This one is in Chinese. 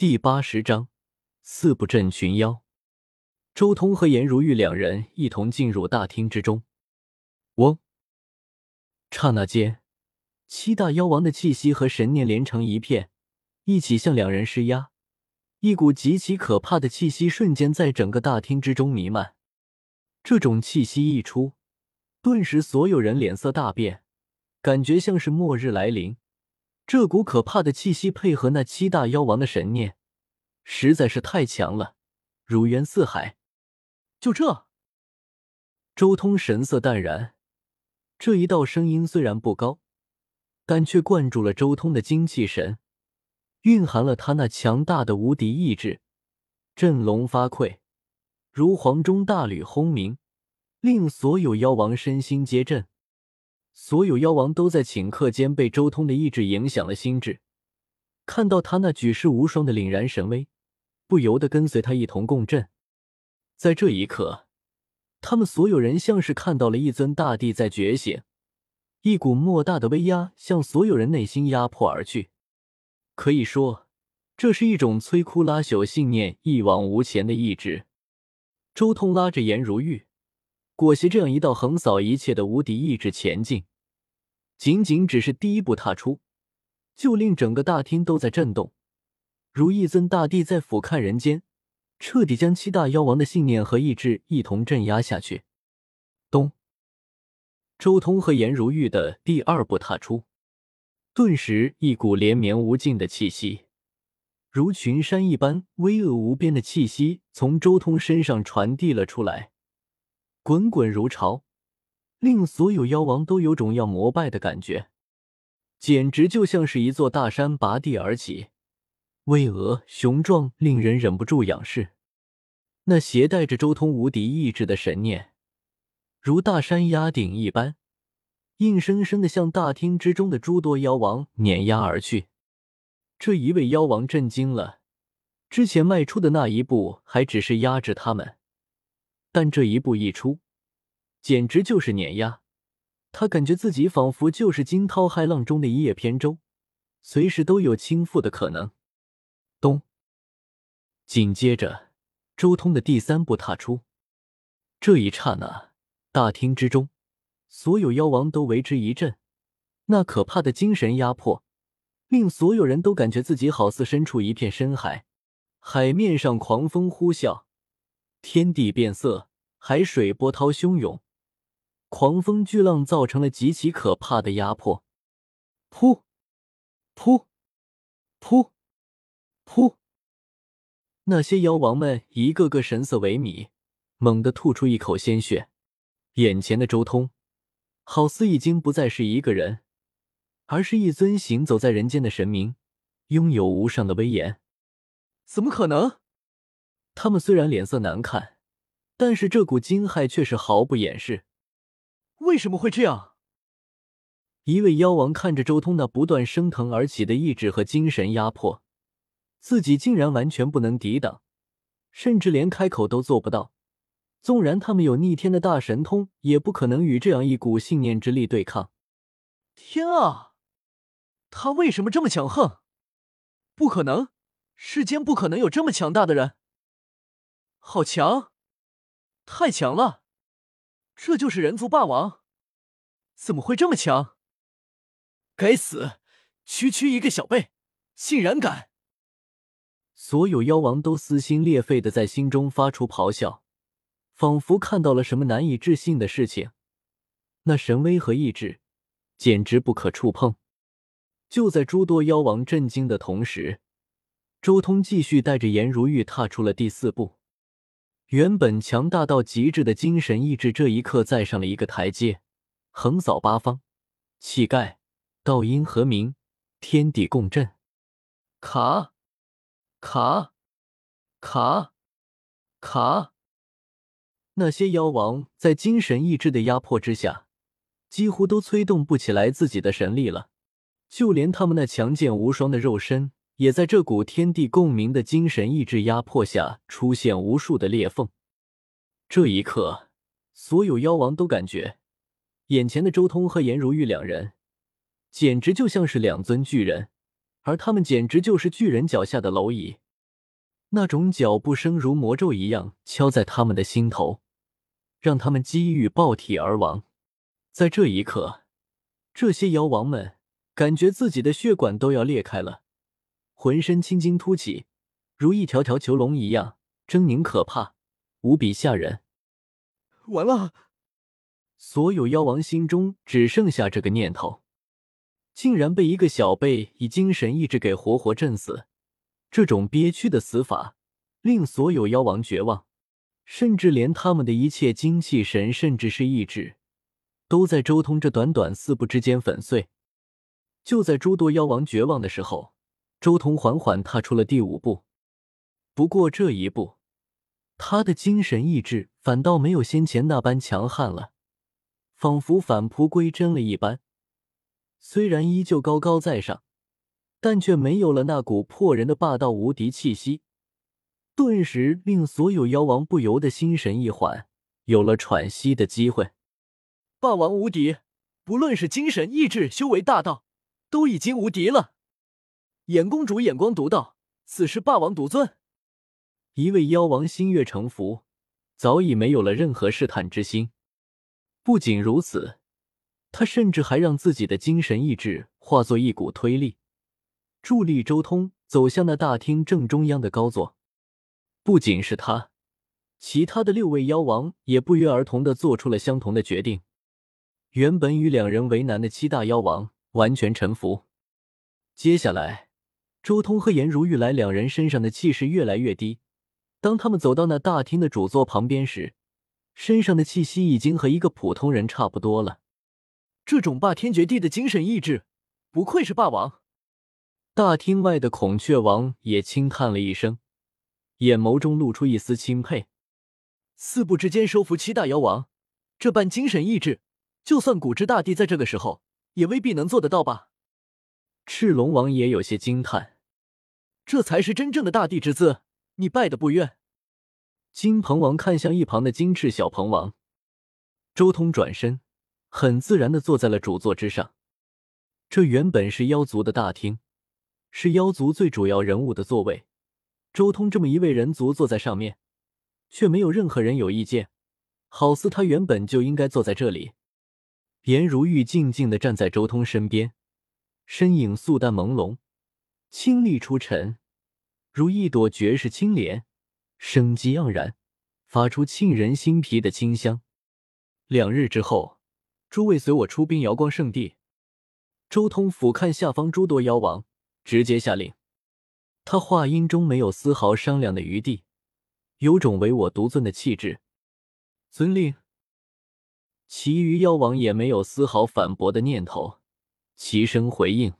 第八十章四不镇群妖。周通和颜如玉两人一同进入大厅之中。嗡！刹那间，七大妖王的气息和神念连成一片，一起向两人施压。一股极其可怕的气息瞬间在整个大厅之中弥漫。这种气息一出，顿时所有人脸色大变，感觉像是末日来临。这股可怕的气息配合那七大妖王的神念，实在是太强了，如渊似海。就这，周通神色淡然。这一道声音虽然不高，但却灌注了周通的精气神，蕴含了他那强大的无敌意志，振聋发聩，如黄钟大吕轰鸣，令所有妖王身心皆震。所有妖王都在顷刻间被周通的意志影响了心智，看到他那举世无双的凛然神威，不由得跟随他一同共振。在这一刻，他们所有人像是看到了一尊大帝在觉醒，一股莫大的威压向所有人内心压迫而去。可以说，这是一种摧枯拉朽信念一往无前的意志。周通拉着颜如玉。裹挟这样一道横扫一切的无敌意志前进，仅仅只是第一步踏出，就令整个大厅都在震动，如一尊大帝在俯瞰人间，彻底将七大妖王的信念和意志一同镇压下去。咚！周通和颜如玉的第二步踏出，顿时一股连绵无尽的气息，如群山一般巍峨无边的气息从周通身上传递了出来。滚滚如潮，令所有妖王都有种要膜拜的感觉，简直就像是一座大山拔地而起，巍峨雄壮，令人忍不住仰视。那携带着周通无敌意志的神念，如大山压顶一般，硬生生的向大厅之中的诸多妖王碾压而去。这一位妖王震惊了，之前迈出的那一步还只是压制他们。但这一步一出，简直就是碾压。他感觉自己仿佛就是惊涛骇浪中的一叶扁舟，随时都有倾覆的可能。咚！紧接着，周通的第三步踏出。这一刹那，大厅之中，所有妖王都为之一震。那可怕的精神压迫，令所有人都感觉自己好似身处一片深海，海面上狂风呼啸。天地变色，海水波涛汹涌，狂风巨浪造成了极其可怕的压迫。噗，噗，噗，噗！那些妖王们一个个神色萎靡，猛地吐出一口鲜血。眼前的周通，好似已经不再是一个人，而是一尊行走在人间的神明，拥有无上的威严。怎么可能？他们虽然脸色难看，但是这股惊骇却是毫不掩饰。为什么会这样？一位妖王看着周通那不断升腾而起的意志和精神压迫，自己竟然完全不能抵挡，甚至连开口都做不到。纵然他们有逆天的大神通，也不可能与这样一股信念之力对抗。天啊！他为什么这么强横？不可能，世间不可能有这么强大的人。好强，太强了！这就是人族霸王，怎么会这么强？该死，区区一个小辈，竟然敢！所有妖王都撕心裂肺的在心中发出咆哮，仿佛看到了什么难以置信的事情。那神威和意志，简直不可触碰。就在诸多妖王震惊的同时，周通继续带着颜如玉踏出了第四步。原本强大到极致的精神意志，这一刻再上了一个台阶，横扫八方，气盖道音和鸣，天地共振。卡卡卡卡！那些妖王在精神意志的压迫之下，几乎都催动不起来自己的神力了，就连他们那强健无双的肉身。也在这股天地共鸣的精神意志压迫下，出现无数的裂缝。这一刻，所有妖王都感觉，眼前的周通和颜如玉两人，简直就像是两尊巨人，而他们简直就是巨人脚下的蝼蚁。那种脚步声如魔咒一样敲在他们的心头，让他们机遇爆体而亡。在这一刻，这些妖王们感觉自己的血管都要裂开了，浑身青筋凸起，如一条条囚龙一样狰狞可怕，无比吓人。完了！所有妖王心中只剩下这个念头：竟然被一个小辈以精神意志给活活震死。这种憋屈的死法，令所有妖王绝望，甚至连他们的一切精气神，甚至是意志，都在周通这短短四步之间粉碎。就在诸多妖王绝望的时候，周彤缓缓踏出了第五步。不过这一步，他的精神意志反倒没有先前那般强悍了，仿佛返璞归真了一般。虽然依旧高高在上。但却没有了那股破人的霸道无敌气息，顿时令所有妖王不由得心神一缓，有了喘息的机会。霸王无敌，不论是精神意志、修为、大道，都已经无敌了。眼公主眼光独到，此时霸王独尊。一位妖王心悦诚服，早已没有了任何试探之心。不仅如此，他甚至还让自己的精神意志化作一股推力。助力周通走向那大厅正中央的高座。不仅是他，其他的六位妖王也不约而同的做出了相同的决定。原本与两人为难的七大妖王完全臣服。接下来，周通和颜如玉来两人身上的气势越来越低。当他们走到那大厅的主座旁边时，身上的气息已经和一个普通人差不多了。这种霸天绝地的精神意志，不愧是霸王。大厅外的孔雀王也轻叹了一声，眼眸中露出一丝钦佩。四步之间收服七大妖王，这般精神意志，就算古之大帝在这个时候也未必能做得到吧？赤龙王也有些惊叹，这才是真正的大地之姿，你败的不冤。金鹏王看向一旁的金翅小鹏王，周通转身，很自然的坐在了主座之上。这原本是妖族的大厅。是妖族最主要人物的座位，周通这么一位人族坐在上面，却没有任何人有意见，好似他原本就应该坐在这里。颜如玉静静的站在周通身边，身影素淡朦胧，清丽出尘，如一朵绝世青莲，生机盎然，发出沁人心脾的清香。两日之后，诸位随我出兵瑶光圣地。周通俯瞰下方诸多妖王。直接下令，他话音中没有丝毫商量的余地，有种唯我独尊的气质。遵令。其余妖王也没有丝毫反驳的念头，齐声回应。